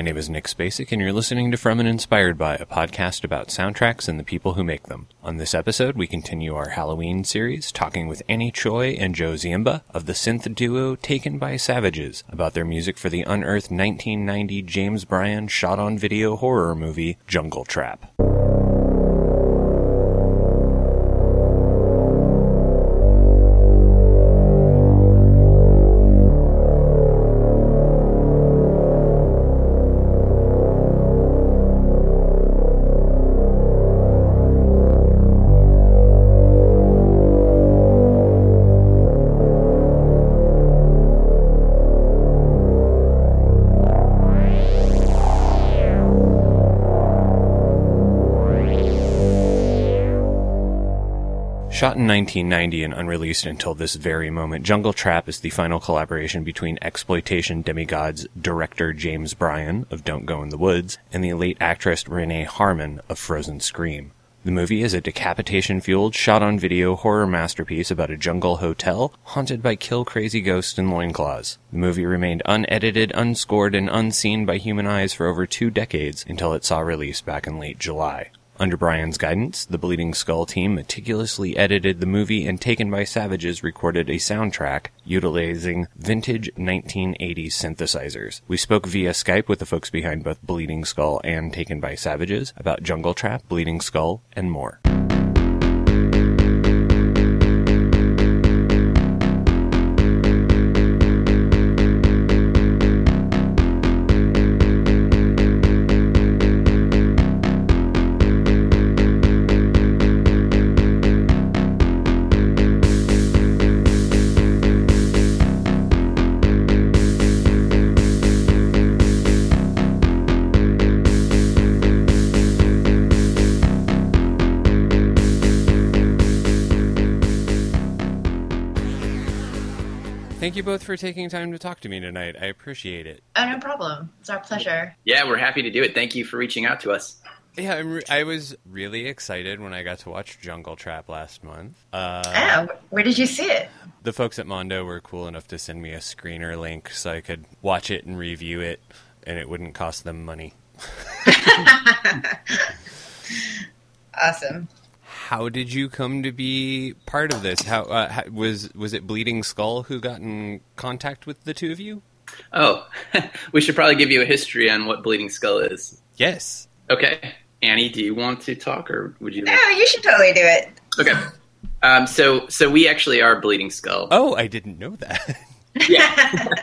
My name is Nick Spacek, and you're listening to From and Inspired By, a podcast about soundtracks and the people who make them. On this episode, we continue our Halloween series, talking with Annie Choi and Joe Ziemba of the synth duo Taken by Savages about their music for the unearthed 1990 James Bryan shot on video horror movie Jungle Trap. 1990 and unreleased until this very moment, Jungle Trap is the final collaboration between exploitation demigods director James Bryan of Don't Go in the Woods and the late actress Renee Harmon of Frozen Scream. The movie is a decapitation fueled, shot on video horror masterpiece about a jungle hotel haunted by kill crazy ghosts and loinclaws. The movie remained unedited, unscored, and unseen by human eyes for over two decades until it saw release back in late July. Under Bryan's guidance, the Bleeding Skull team meticulously edited the movie and Taken by Savages recorded a soundtrack utilizing vintage 1980s synthesizers. We spoke via Skype with the folks behind both Bleeding Skull and Taken by Savages about Jungle Trap, Bleeding Skull, and more. Thank you both for taking time to talk to me tonight. I appreciate it. Oh, no problem. It's our pleasure. Yeah, we're happy to do it. Thank you for reaching out to us. Yeah, I'm re- I was really excited when I got to watch Jungle Trap last month. Uh, oh, where did you see it? The folks at Mondo were cool enough to send me a screener link so I could watch it and review it, and it wouldn't cost them money. awesome. How did you come to be part of this? How, uh, how was was it Bleeding Skull who got in contact with the two of you? Oh, we should probably give you a history on what Bleeding Skull is. Yes. Okay, Annie, do you want to talk, or would you? No, you should totally do it. Okay. Um, so, so we actually are Bleeding Skull. Oh, I didn't know that. yeah.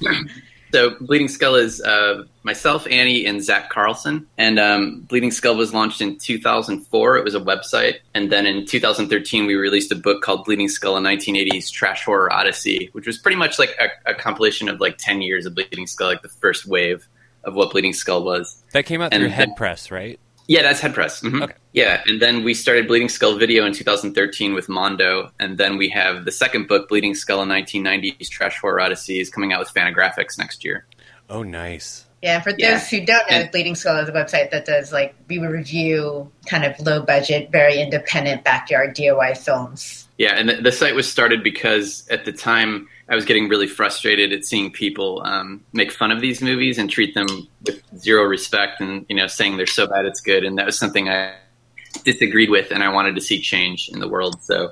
So Bleeding Skull is uh, myself, Annie, and Zach Carlson. And um, Bleeding Skull was launched in 2004. It was a website. And then in 2013, we released a book called Bleeding Skull, a 1980s trash horror odyssey, which was pretty much like a, a compilation of like 10 years of Bleeding Skull, like the first wave of what Bleeding Skull was. That came out And through Headpress, right? Yeah, that's Headpress. Mhm. Okay. Yeah, and then we started Bleeding Skull Video in 2013 with Mondo, and then we have the second book, Bleeding Skull, in 1990s trash horror odyssey, is coming out with Fantagraphics next year. Oh, nice. Yeah, for those Yeah. who don't know, And- Bleeding Skull is a website that does like we review kind of low budget, very independent backyard DIY films. Yeah, and the, the site was started because at the time I was getting really frustrated at seeing people um, make fun of these movies and treat them with zero respect, and you know, saying they're so bad it's good, and that was something I disagreed with, and I wanted to see change in the world. So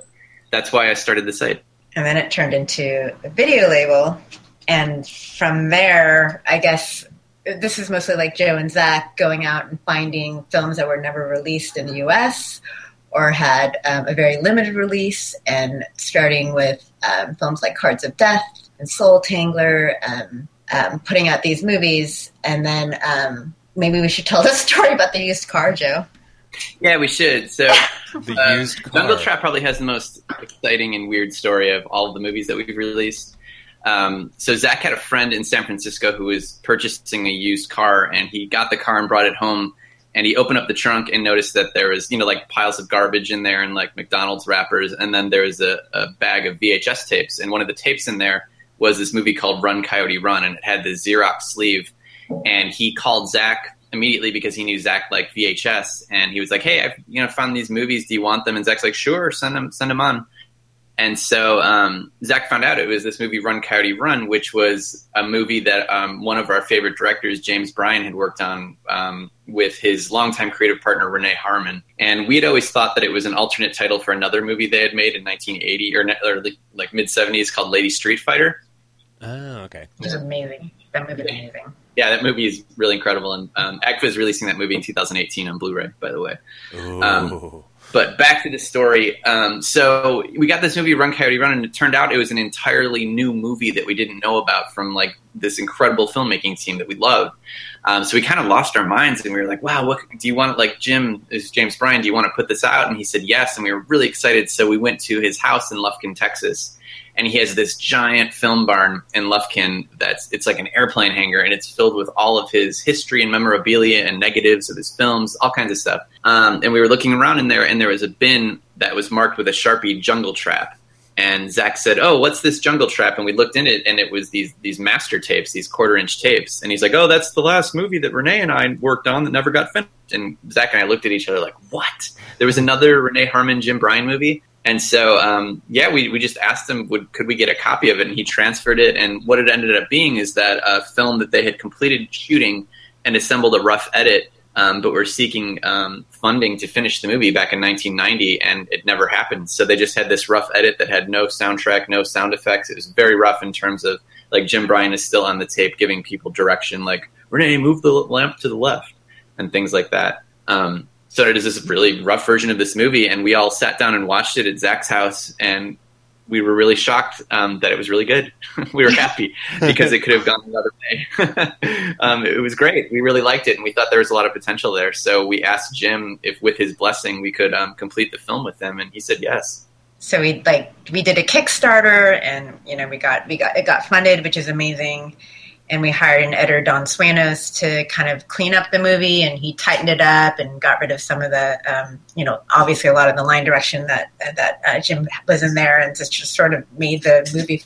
that's why I started the site. And then it turned into a video label. And from there, I guess this is mostly like Joe and Zach going out and finding films that were never released in the US or had um, a very limited release, and starting with um, films like Cards of Death and Soul Tangler, um, um, putting out these movies. And then um, maybe we should tell the story about the used car, Joe. Yeah, we should. So The Uh, used car. Jungle Trap probably has the most exciting and weird story of all of the movies that we've released. Um, so Zach had a friend in San Francisco who was purchasing a used car, and he got the car and brought it home. And he opened up the trunk and noticed that there was, you know, like piles of garbage in there and like McDonald's wrappers, and then there was a, a bag of VHS tapes. And one of the tapes in there was this movie called Run Coyote Run, and it had the Xerox sleeve. And he called Zach immediately because he knew Zach liked VHS, and he was like, "Hey, I've you know found these movies. Do you want them?" And Zach's like, "Sure, send them, send them on." And so um, Zach found out it was this movie Run Coyote Run, which was a movie that um, one of our favorite directors, James Bryan, had worked on um, with his longtime creative partner Renee Harmon. And we had always thought that it was an alternate title for another movie they had made in 1980 or, or like mid 70s called Lady Street Fighter. Oh, okay. Which is amazing. That movie is amazing. Yeah, that movie is really incredible, and um, AGFA is releasing that movie in 2018 on Blu-ray, by the way. But back to the story. Um, so we got this movie, Run Coyote Run, and it turned out it was an entirely new movie that we didn't know about from like this incredible filmmaking team that we loved. Um, so we kind of lost our minds, and we were like, "Wow, what do you want?" Like Jim is James Bryan. Do you want to put this out? And he said yes, and we were really excited. So we went to his house in Lufkin, Texas and he has this giant film barn in Lufkin that's it's like an airplane hangar, and it's filled with all of his history and memorabilia and negatives of his films, all kinds of stuff. Um, and we were looking around in there, and there was a bin that was marked with a sharpie "Jungle Trap." And Zach said, "Oh, what's this jungle trap?" And we looked in it, and it was these these master tapes, these quarter inch tapes. And he's like, "Oh, that's the last movie that Renee and I worked on that never got finished." And Zach and I looked at each other like, "What?" There was another Renee Harmon Jim Bryan movie and so, um, yeah, we, we just asked him, would, could we get a copy of it? And he transferred it. And what it ended up being is that a film that they had completed shooting and assembled a rough edit, um, but were seeking um, funding to finish the movie back in 1990, and it never happened. So they just had this rough edit that had no soundtrack, no sound effects. It was very rough in terms of like Jim Bryan is still on the tape giving people direction, like Renee, move the lamp to the left, and things like that. Um, so it is this really rough version of this movie, and we all sat down and watched it at Zach's house, and we were really shocked um, that it was really good. we were happy because it could have gone another way. um, it was great. We really liked it, and we thought there was a lot of potential there. So we asked Jim if, with his blessing, we could um, complete the film with him, and he said yes. So we like we did a Kickstarter, and you know we got we got it got funded, which is amazing and we hired an editor, Don Swanos, to kind of clean up the movie, and he tightened it up and got rid of some of the, um, you know, obviously a lot of the line direction that that uh, Jim was in there, and just, just sort of made the movie.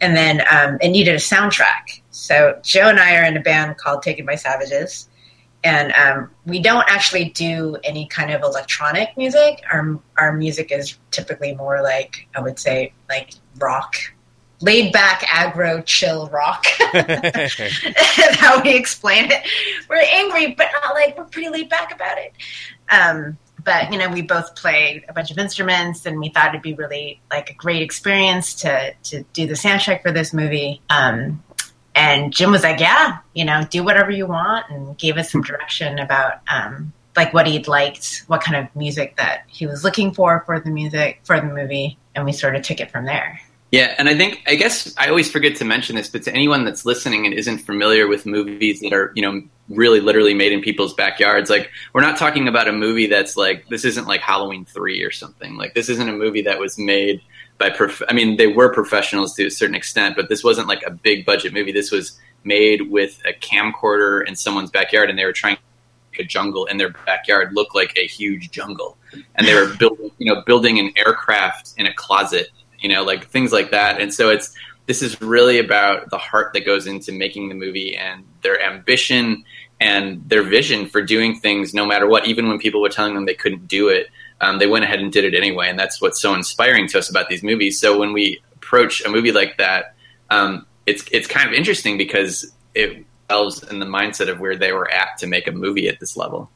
And then um, it needed a soundtrack, so Joe and I are in a band called Taken by Savages, and um, we don't actually do any kind of electronic music. Our our music is typically more like I would say like rock laid back aggro chill rock. That's how we explain it. We're angry but not like we're pretty laid back about it. Um, but you know we both play a bunch of instruments and we thought it'd be really like a great experience to to do the soundtrack for this movie. Um, and jim was like yeah you know do whatever you want and gave us some direction about um, like what he'd liked what kind of music that he was looking for for the music for the movie and we sort of took it from there yeah, and I think I guess I always forget to mention this, but to anyone that's listening and isn't familiar with movies that are, you know, really literally made in people's backyards, like we're not talking about a movie that's like this isn't like Halloween 3 or something. Like this isn't a movie that was made by prof- I mean, they were professionals to a certain extent, but this wasn't like a big budget movie. This was made with a camcorder in someone's backyard and they were trying to make a jungle in their backyard look like a huge jungle. And they were building, you know, building an aircraft in a closet you know, like things like that. And so it's this is really about the heart that goes into making the movie and their ambition and their vision for doing things no matter what, even when people were telling them they couldn't do it. Um, they went ahead and did it anyway, and that's what's so inspiring to us about these movies. So when we approach a movie like that, um, it's it's kind of interesting because it delves in the mindset of where they were at to make a movie at this level.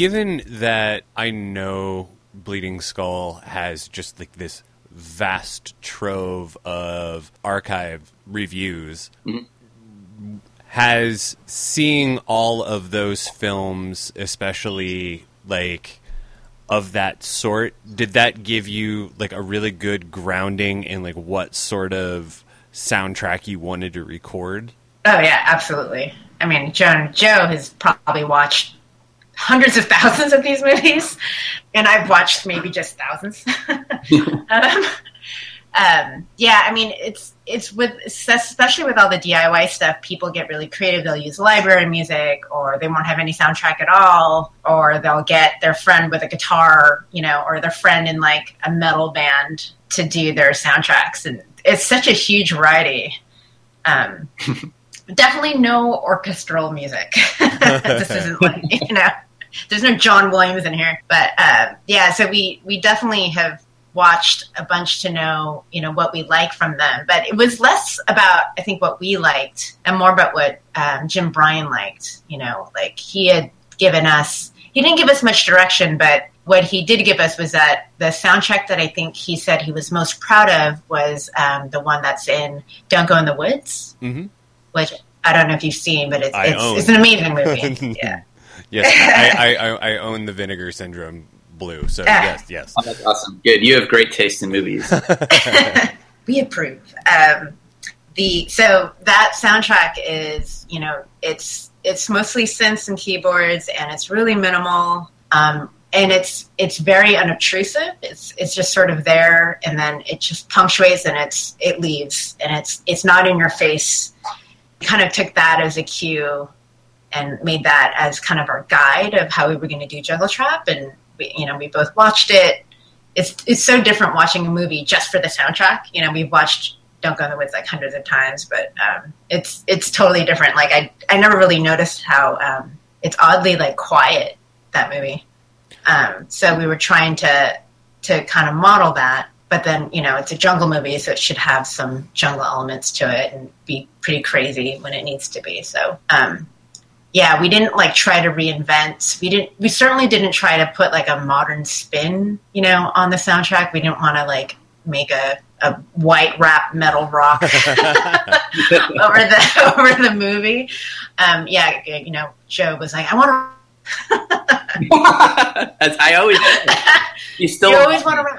Given that I know Bleeding Skull has just like this vast trove of archive reviews, mm-hmm. has seeing all of those films, especially like of that sort, did that give you like a really good grounding in like what sort of soundtrack you wanted to record? Oh yeah, absolutely. I mean, Joan Joe has probably watched hundreds of thousands of these movies, and I've watched maybe just thousands. um, um, yeah, I mean, it's it's with especially with all the DIY stuff, people get really creative. They'll use library music, or they won't have any soundtrack at all, or they'll get their friend with a guitar, you know, or their friend in like a metal band to do their soundtracks, and it's such a huge variety. Um, definitely no orchestral music. this isn't like you know, there's no John Williams in here, but uh, yeah. So we we definitely have watched a bunch to know you know what we like from them but it was less about i think what we liked and more about what um, jim bryan liked you know like he had given us he didn't give us much direction but what he did give us was that the soundtrack that i think he said he was most proud of was um, the one that's in don't go in the woods mm-hmm. which i don't know if you've seen but it's, it's, it's, an amazing movie yeah yes I, I, I own the vinegar syndrome blue. So yes, yes. Oh, that's awesome. Good. You have great taste in movies. we approve. Um, the so that soundtrack is you know it's it's mostly synths and keyboards and it's really minimal. Um, and it's it's very unobtrusive. It's it's just sort of there, and then it just punctuates, and it's it leaves, and it's it's not in your face. Kind of took that as a cue, and made that as kind of our guide of how we were going to do Jungle Trap, and we, you know, we both watched it. It's it's so different watching a movie just for the soundtrack. You know, we've watched Don't Go in the Woods like hundreds of times, but um, it's it's totally different. Like I I never really noticed how um, it's oddly like quiet that movie. Um, so we were trying to to kind of model that, but then you know it's a jungle movie, so it should have some jungle elements to it and be pretty crazy when it needs to be. So um, yeah, we didn't like try to reinvent. We didn't. We certainly didn't try to put like a modern spin, you know, on the soundtrack. We didn't want to like make a, a white rap metal rock over the over the movie. Um, yeah, you know, Joe was like, I want to. As I always. You still. You always want to run.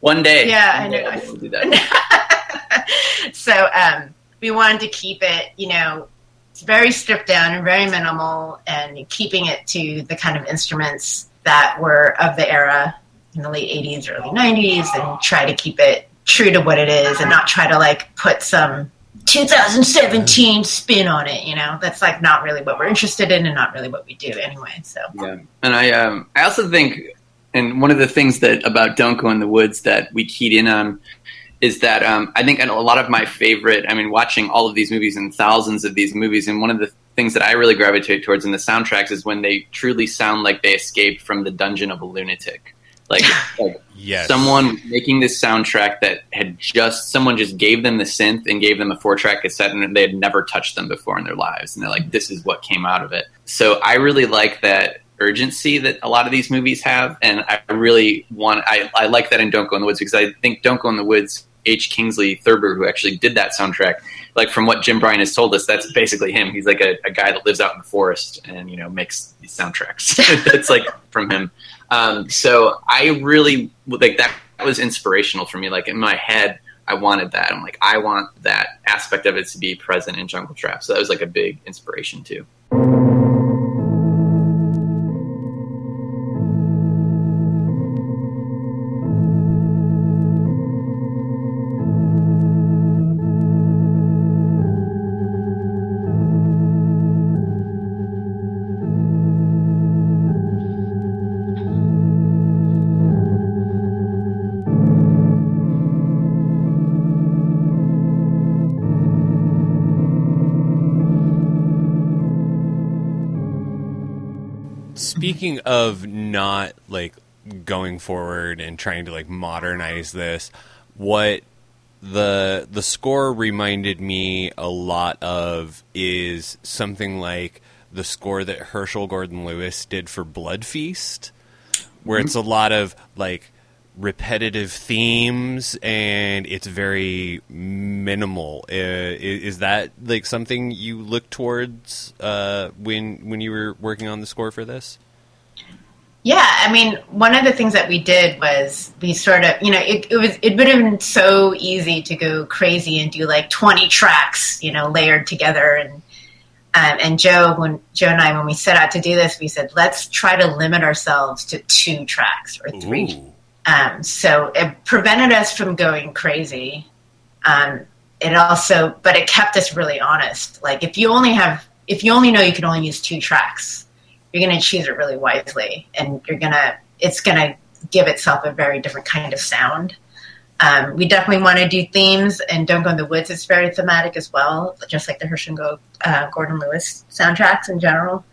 One day. Yeah, I know. I will do that. so um, we wanted to keep it, you know, it's very stripped down and very minimal, and keeping it to the kind of instruments that were of the era in the late 80s, early 90s, and try to keep it true to what it is and not try to like put some 2017 spin on it. You know, that's like not really what we're interested in and not really what we do anyway. So yeah, and I um I also think, and one of the things that about Don't Go in the Woods that we keyed in on is that um, I think a lot of my favorite, I mean, watching all of these movies and thousands of these movies, and one of the things that I really gravitate towards in the soundtracks is when they truly sound like they escaped from the dungeon of a lunatic. Like, like yes. someone making this soundtrack that had just, someone just gave them the synth and gave them a four track cassette and they had never touched them before in their lives. And they're like, this is what came out of it. So I really like that urgency that a lot of these movies have. And I really want, I, I like that in Don't Go in the Woods because I think Don't Go in the Woods H. Kingsley Thurber, who actually did that soundtrack. Like from what Jim Bryan has told us, that's basically him. He's like a, a guy that lives out in the forest and you know makes these soundtracks. it's like from him. Um, so I really like that. Was inspirational for me. Like in my head, I wanted that. I'm like, I want that aspect of it to be present in Jungle Trap. So that was like a big inspiration too. Speaking of not like going forward and trying to like modernize this, what the the score reminded me a lot of is something like the score that Herschell Gordon Lewis did for Blood Feast, where mm-hmm. it's a lot of like repetitive themes and it's very minimal. Uh, is, that like something you look towards uh, when when you were working on the score for this? Yeah, I mean, one of the things that we did was we sort of, you know, it, it was it would have been so easy to go crazy and do like twenty tracks, you know, layered together, and Um, and Joe, when Joe and I, when we set out to do this, we said let's try to limit ourselves to two tracks or three. Ooh. Um, so it prevented us from going crazy. Um, it also, but it kept us really honest. Like if you only have, if you only know you can only use two tracks, you're going to choose it really wisely, and you're gonna, it's gonna give itself a very different kind of sound. Um, we definitely want to do themes, and Don't Go in the Woods is very thematic as well, just like the Herschell Go, uh, Gordon Lewis soundtracks in general.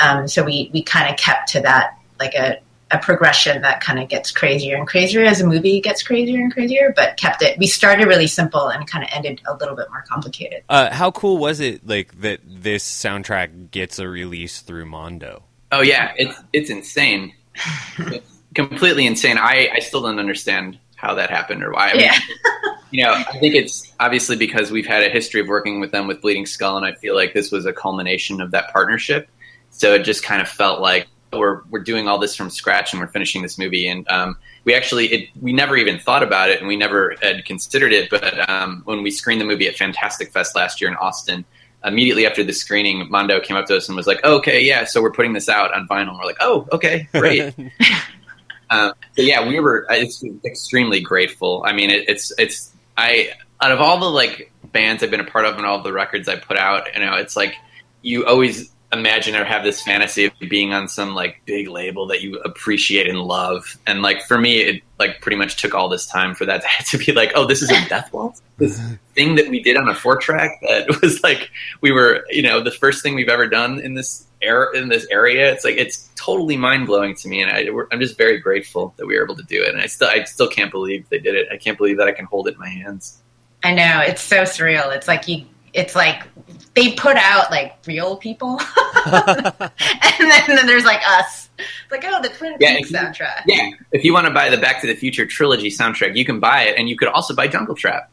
Um, so we we kind of kept to that, like a a progression that kind of gets crazier and crazier as a movie gets crazier and crazier, but kept it. We started really simple and kind of ended a little bit more complicated. Uh, how cool was it, like that this soundtrack gets a release through Mondo? Oh yeah, it's it's insane. it's completely insane. I I still don't understand how that happened or why. I mean, Yeah. you know, I think it's obviously because we've had a history of working with them with Bleeding Skull, and I feel like this was a culmination of that partnership. So it just kind of felt like we're we're doing all this from scratch, and we're finishing this movie. And um, we actually it, we never even thought about it, and we never had considered it. But um, when we screened the movie at Fantastic Fest last year in Austin. Immediately after the screening, Mondo came up to us and was like, oh, "Okay, yeah, so we're putting this out on vinyl." And we're like, "Oh, okay, great." Um, so yeah, we were it's extremely grateful. I mean, it, it's it's I out of all the like bands I've been a part of and all the records I put out, you know, it's like you always imagine or have this fantasy of being on some like big label that you appreciate and love. And like for me, it like pretty much took all this time for that to be like, oh, this is a Death Waltz. This thing that we did on a four track that was like we were, you know, the first thing we've ever done in this air in this area. It's like it's totally mind blowing to me, and I, I'm just very grateful that we were able to do it. And I still I still can't believe they did it. I can't believe that I can hold it in my hands. I know it's so surreal. It's like you. It's like they put out like real people, and then, then there's like us. It's like oh, the Twin Yeah, Peaks soundtrack. Yeah, if you want to buy the Back to the Future trilogy soundtrack, you can buy it, and you could also buy Jungle Trap.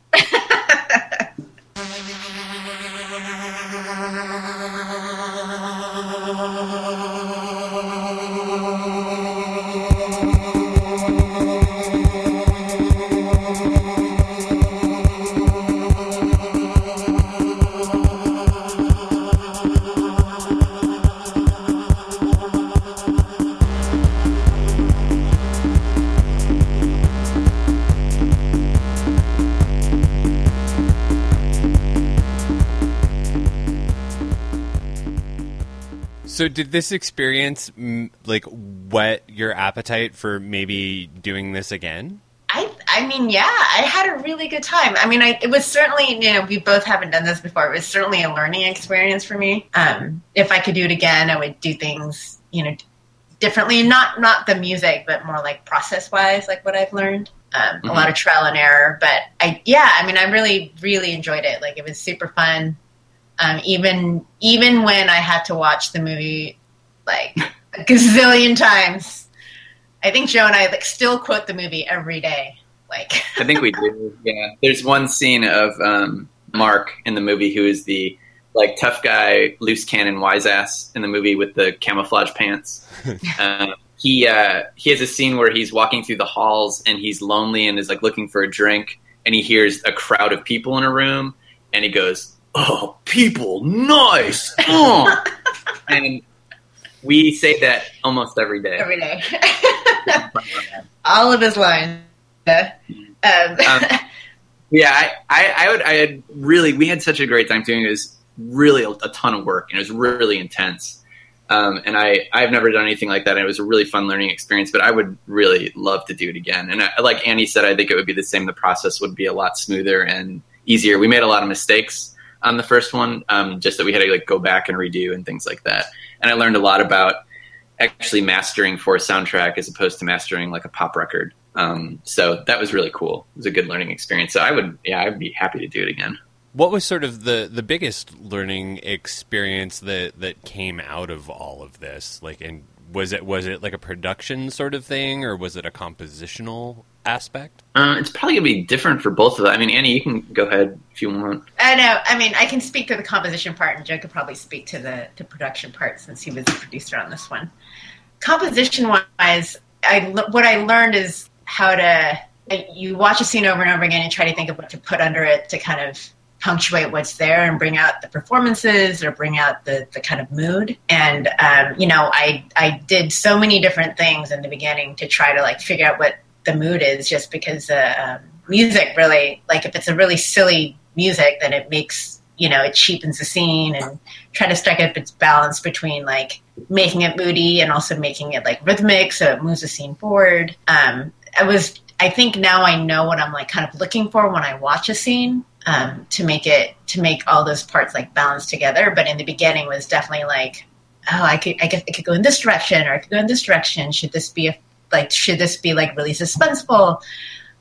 So, did this experience like whet your appetite for maybe doing this again? I, I mean, yeah, I had a really good time. I mean, I, it was certainly, you know, we both haven't done this before. It was certainly a learning experience for me. Um, if I could do it again, I would do things, you know, differently. Not not the music, but more like process wise, like what I've learned. Um, A lot of trial and error, but I, yeah, I mean, I really, really enjoyed it. Like, it was super fun. Um, even even when I had to watch the movie like a gazillion times. I think Joe and I like still quote the movie every day. Like, I think we do. Yeah, there's one scene of um, Mark in the movie who is the like tough guy, loose cannon, wise ass in the movie with the camouflage pants. um, he uh, he has a scene where he's walking through the halls and he's lonely and is like looking for a drink, and he hears a crowd of people in a room, and he goes, "Oh, people, nice!" Oh. and we say that almost every day. every day. All of his lines. Um, Um, Yeah, I, I, I would, I had really, we had such a great time doing it. It was really a, a ton of work and it was really intense. Um, and I, I've never done anything like that. And it was a really fun learning experience, but I would really love to do it again. And I, like Annie said, I think it would be the same. The process would be a lot smoother and easier. We made a lot of mistakes on the first one, um, just that we had to like go back and redo and things like that. And I learned a lot about actually mastering for a soundtrack as opposed to mastering like a pop record. Um, so that was really cool. It was a good learning experience. So I would, yeah, I'd be happy to do it again. What was sort of the, the biggest learning experience that, that came out of all of this? Like, and was it was it like a production sort of thing, or was it a compositional aspect? Uh, it's probably gonna be different for both of them. I mean, Annie, you can go ahead if you want. I know. I mean, I can speak to the composition part, and Joe could probably speak to the, the production part since he was the producer on this one. Composition wise, I what I learned is how to you watch a scene over and over again and try to think of what to put under it to kind of punctuate what's there and bring out the performances or bring out the, the kind of mood. And um, you know, I I did so many different things in the beginning to try to like figure out what the mood is, just because the um, music really like if it's a really silly music, then it makes you know it cheapens the scene and try to strike up its balance between like making it moody and also making it like rhythmic so it moves the scene forward. Um, I was I think now I know what I'm like kind of looking for when I watch a scene um, to make it to make all those parts like balance together. But in the beginning was definitely like, oh, I could I guess I could go in this direction or I could go in this direction. Should this be a like should this be like really suspenseful?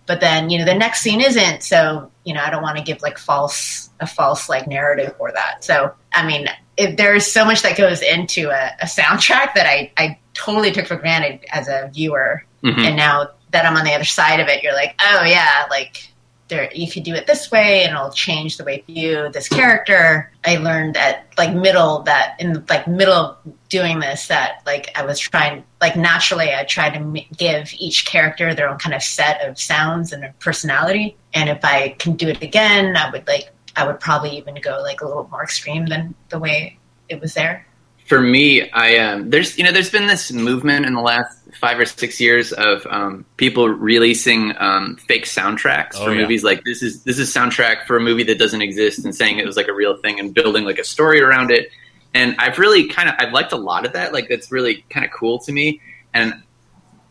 But then you know the next scene isn't. So you know I don't want to give like false a false like narrative for that. So I mean, if there's so much that goes into a, a soundtrack that I I totally took for granted as a viewer, mm-hmm. and now that I'm on the other side of it, you're like, oh yeah, like there you could do it this way and it'll change the way you view this character. I learned at like middle that in like middle doing this that like I was trying like naturally I tried to give each character their own kind of set of sounds and personality. And if I can do it again, I would like I would probably even go like a little more extreme than the way it was there for me, I um, there's you know there's been this movement in the last five or six years of um, people releasing um, fake soundtracks oh, for yeah. movies. Like this is this is soundtrack for a movie that doesn't exist, and saying it was like a real thing and building like a story around it. And I've really kind of I've liked a lot of that. Like that's really kind of cool to me. And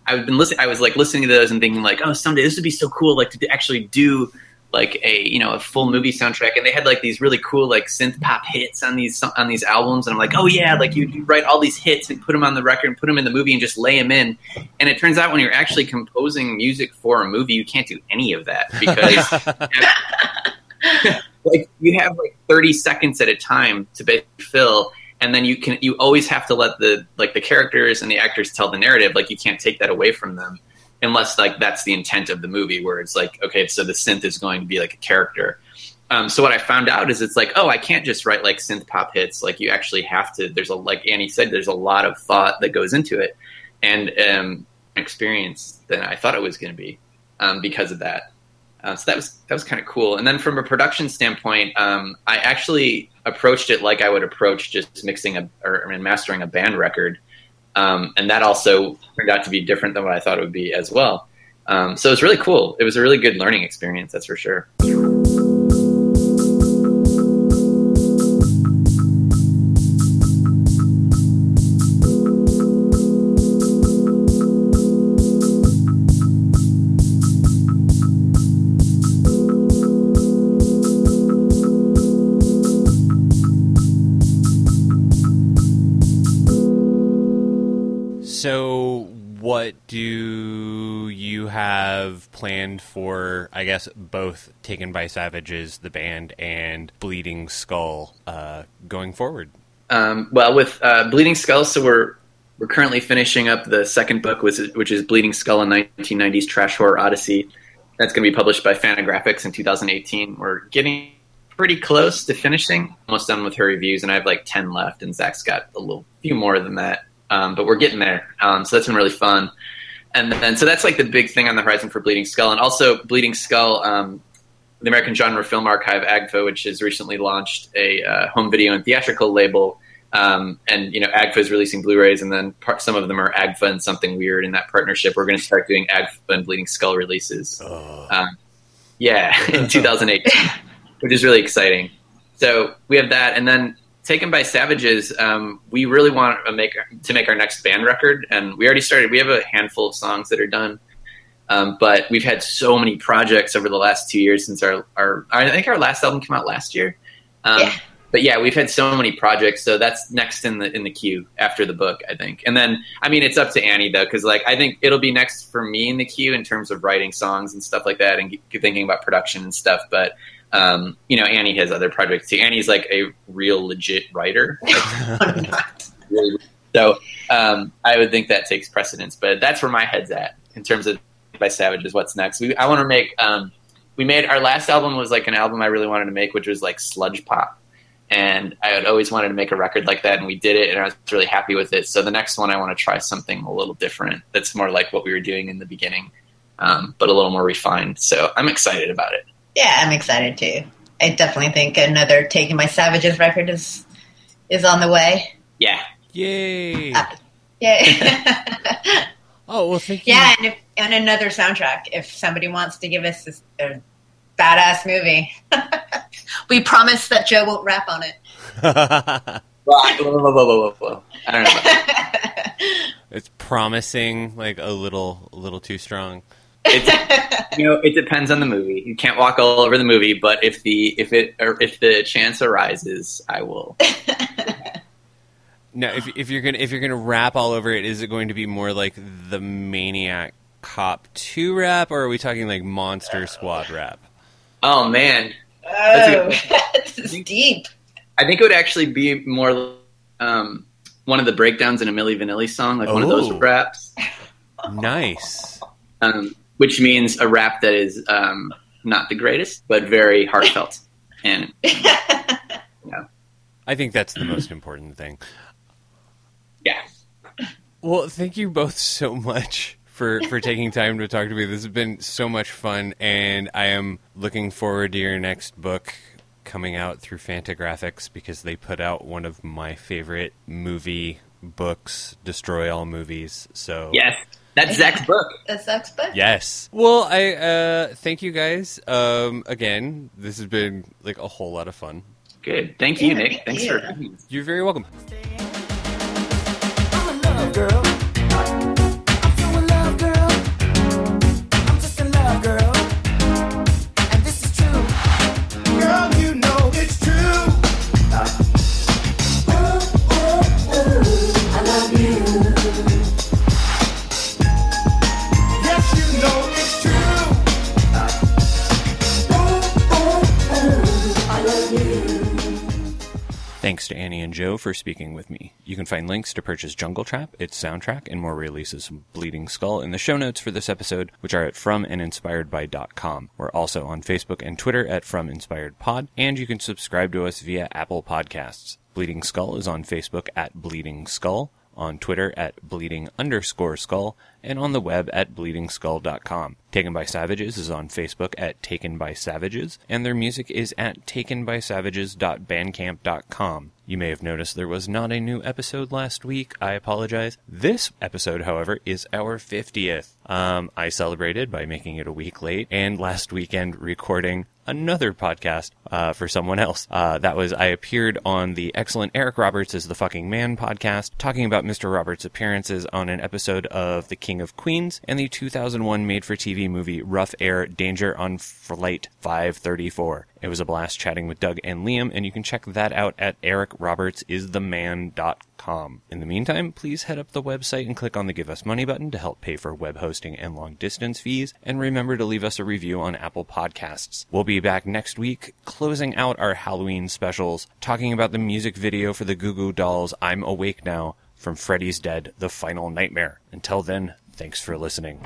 I've been listening. I was like listening to those and thinking like, oh, someday this would be so cool, like to actually do like a you know a full movie soundtrack and they had like these really cool like synth pop hits on these on these albums and i'm like oh yeah like you, you write all these hits and put them on the record and put them in the movie and just lay them in. And it turns out when you're actually composing music for a movie you can't do any of that because like you have like 30 seconds at a time to fill and then you can you always have to let the like the characters and the actors tell the narrative like you can't take that away from them unless like that's the intent of the movie where it's like okay so the synth is going to be like a character. Um, so what i found out is it's like oh i can't just write like synth pop hits. Like you actually have to there's a like annie said there's a lot of thought that goes into it and um, experience than i thought it was going to be um, because of that. Uh, so that was that was kind of cool. And then from a production standpoint um, i actually approached it like i would approach just mixing a or mastering a band record um, and that also turned out to be different than what I thought it would be as well. Um, so it was really cool. It was a really good learning experience, that's for sure. Planned for, I guess, both Taken by Savages, the band, and Bleeding Skull uh, going forward? Um, well, with uh, Bleeding Skull, so we're we're currently finishing up the second book, which is, which is Bleeding Skull, a 1990s trash horror odyssey. That's going to be published by Fantagraphics in 2018. We're getting pretty close to finishing, almost done with her reviews, and I have like 10 left, and Zach's got a little few more than that. Um, but we're getting there. Um, so that's been really fun and then so that's like the big thing on the horizon for Bleeding Skull, and also Bleeding Skull, um, the American Genre Film Archive (AGFA), which has recently launched a uh, home video and theatrical label. Um, and you know, AGFA is releasing Blu-rays, and then part, some of them are AGFA and something weird. In that partnership, we're going to start doing AGFA and Bleeding Skull releases. Oh. Um, yeah, in 2018, which is really exciting. So we have that, and then Taken by Savages, um, we really want to make to make our next band record, and we already started. We have a handful of songs that are done, um, but we've had so many projects over the last two years since our, our I think our last album came out last year. Um, yeah. But yeah, we've had so many projects, so that's next in the in the queue after the book, I think. And then, I mean, it's up to Annie though, because like I think it'll be next for me in the queue in terms of writing songs and stuff like that, and thinking about production and stuff. But um, you know, Annie has other projects too. Annie's like a real legit writer. so um, I would think that takes precedence, but that's where my head's at in terms of by Savages. What's next? We, I want to make. Um, we made our last album was like an album I really wanted to make, which was like sludge pop, and I had always wanted to make a record like that, and we did it, and I was really happy with it. So the next one, I want to try something a little different. That's more like what we were doing in the beginning, um, but a little more refined. So I'm excited about it. Yeah, I'm excited too. I definitely think another Taken by Savages record is is on the way. Yeah. Yay! Uh, yay. oh well, thank you. yeah, and, if, and another soundtrack. If somebody wants to give us this, a badass movie, we promise that Joe won't rap on it. I don't know. About that. it's promising, like a little, a little too strong. It's, you know, it depends on the movie. You can't walk all over the movie, but if the if it or if the chance arises, I will. Now, if if you're gonna if you're gonna rap all over it, is it going to be more like the Maniac Cop Two rap, or are we talking like Monster Squad rap? Oh man, oh, That's this is deep. I think it would actually be more um, one of the breakdowns in a Milli Vanilli song, like one of those Oh. raps, Nice. um, which means a rap that is um, not the greatest, but very heartfelt. And yeah, I think that's the most important thing. yeah, Well, thank you both so much for for taking time to talk to me. This has been so much fun, and I am looking forward to your next book coming out through Fantagraphics because they put out one of my favorite movie books, Destroy All Movies. So yes, that's Zach's book. That sucks, but Yes. Well, I uh, thank you guys um, again. This has been like a whole lot of fun. Good, thank you, Yeah, Nick. thank Thanks you. for coming. You're very welcome. Joe for speaking with me. You can find links to purchase Jungle Trap, its soundtrack, and more releases from Bleeding Skull in the show notes for this episode, which are at fromandinspiredby.com. We're also on Facebook and Twitter at From Inspired Pod, and you can subscribe to us via Apple Podcasts. Bleeding Skull is on Facebook at Bleeding Skull, on Twitter at bleeding underscore skull, and on the web at bleedingskull.com. Taken by Savages is on Facebook at Taken by Savages, and their music is at takenbysavages.bandcamp.com. You may have noticed there was not a new episode last week. I apologize. This episode, however, is our 50th. Um, I celebrated by making it a week late, and last weekend recording another podcast uh, for someone else. Uh, that was I appeared on the excellent Eric Roberts is the fucking man podcast, talking about Mr. Roberts' appearances on an episode of The King of Queens and the 2001 made-for-TV movie Rough Air: Danger on Flight 534. It was a blast chatting with Doug and Liam, and you can check that out at ericrobertsistheman.com. In the meantime, please head up the website and click on the Give Us Money button to help pay for web hosting and long distance fees, and remember to leave us a review on Apple Podcasts. We'll be back next week, closing out our Halloween specials, talking about the music video for the Goo Goo Dolls' I'm Awake Now from Freddy's Dead, The Final Nightmare. Until then, thanks for listening.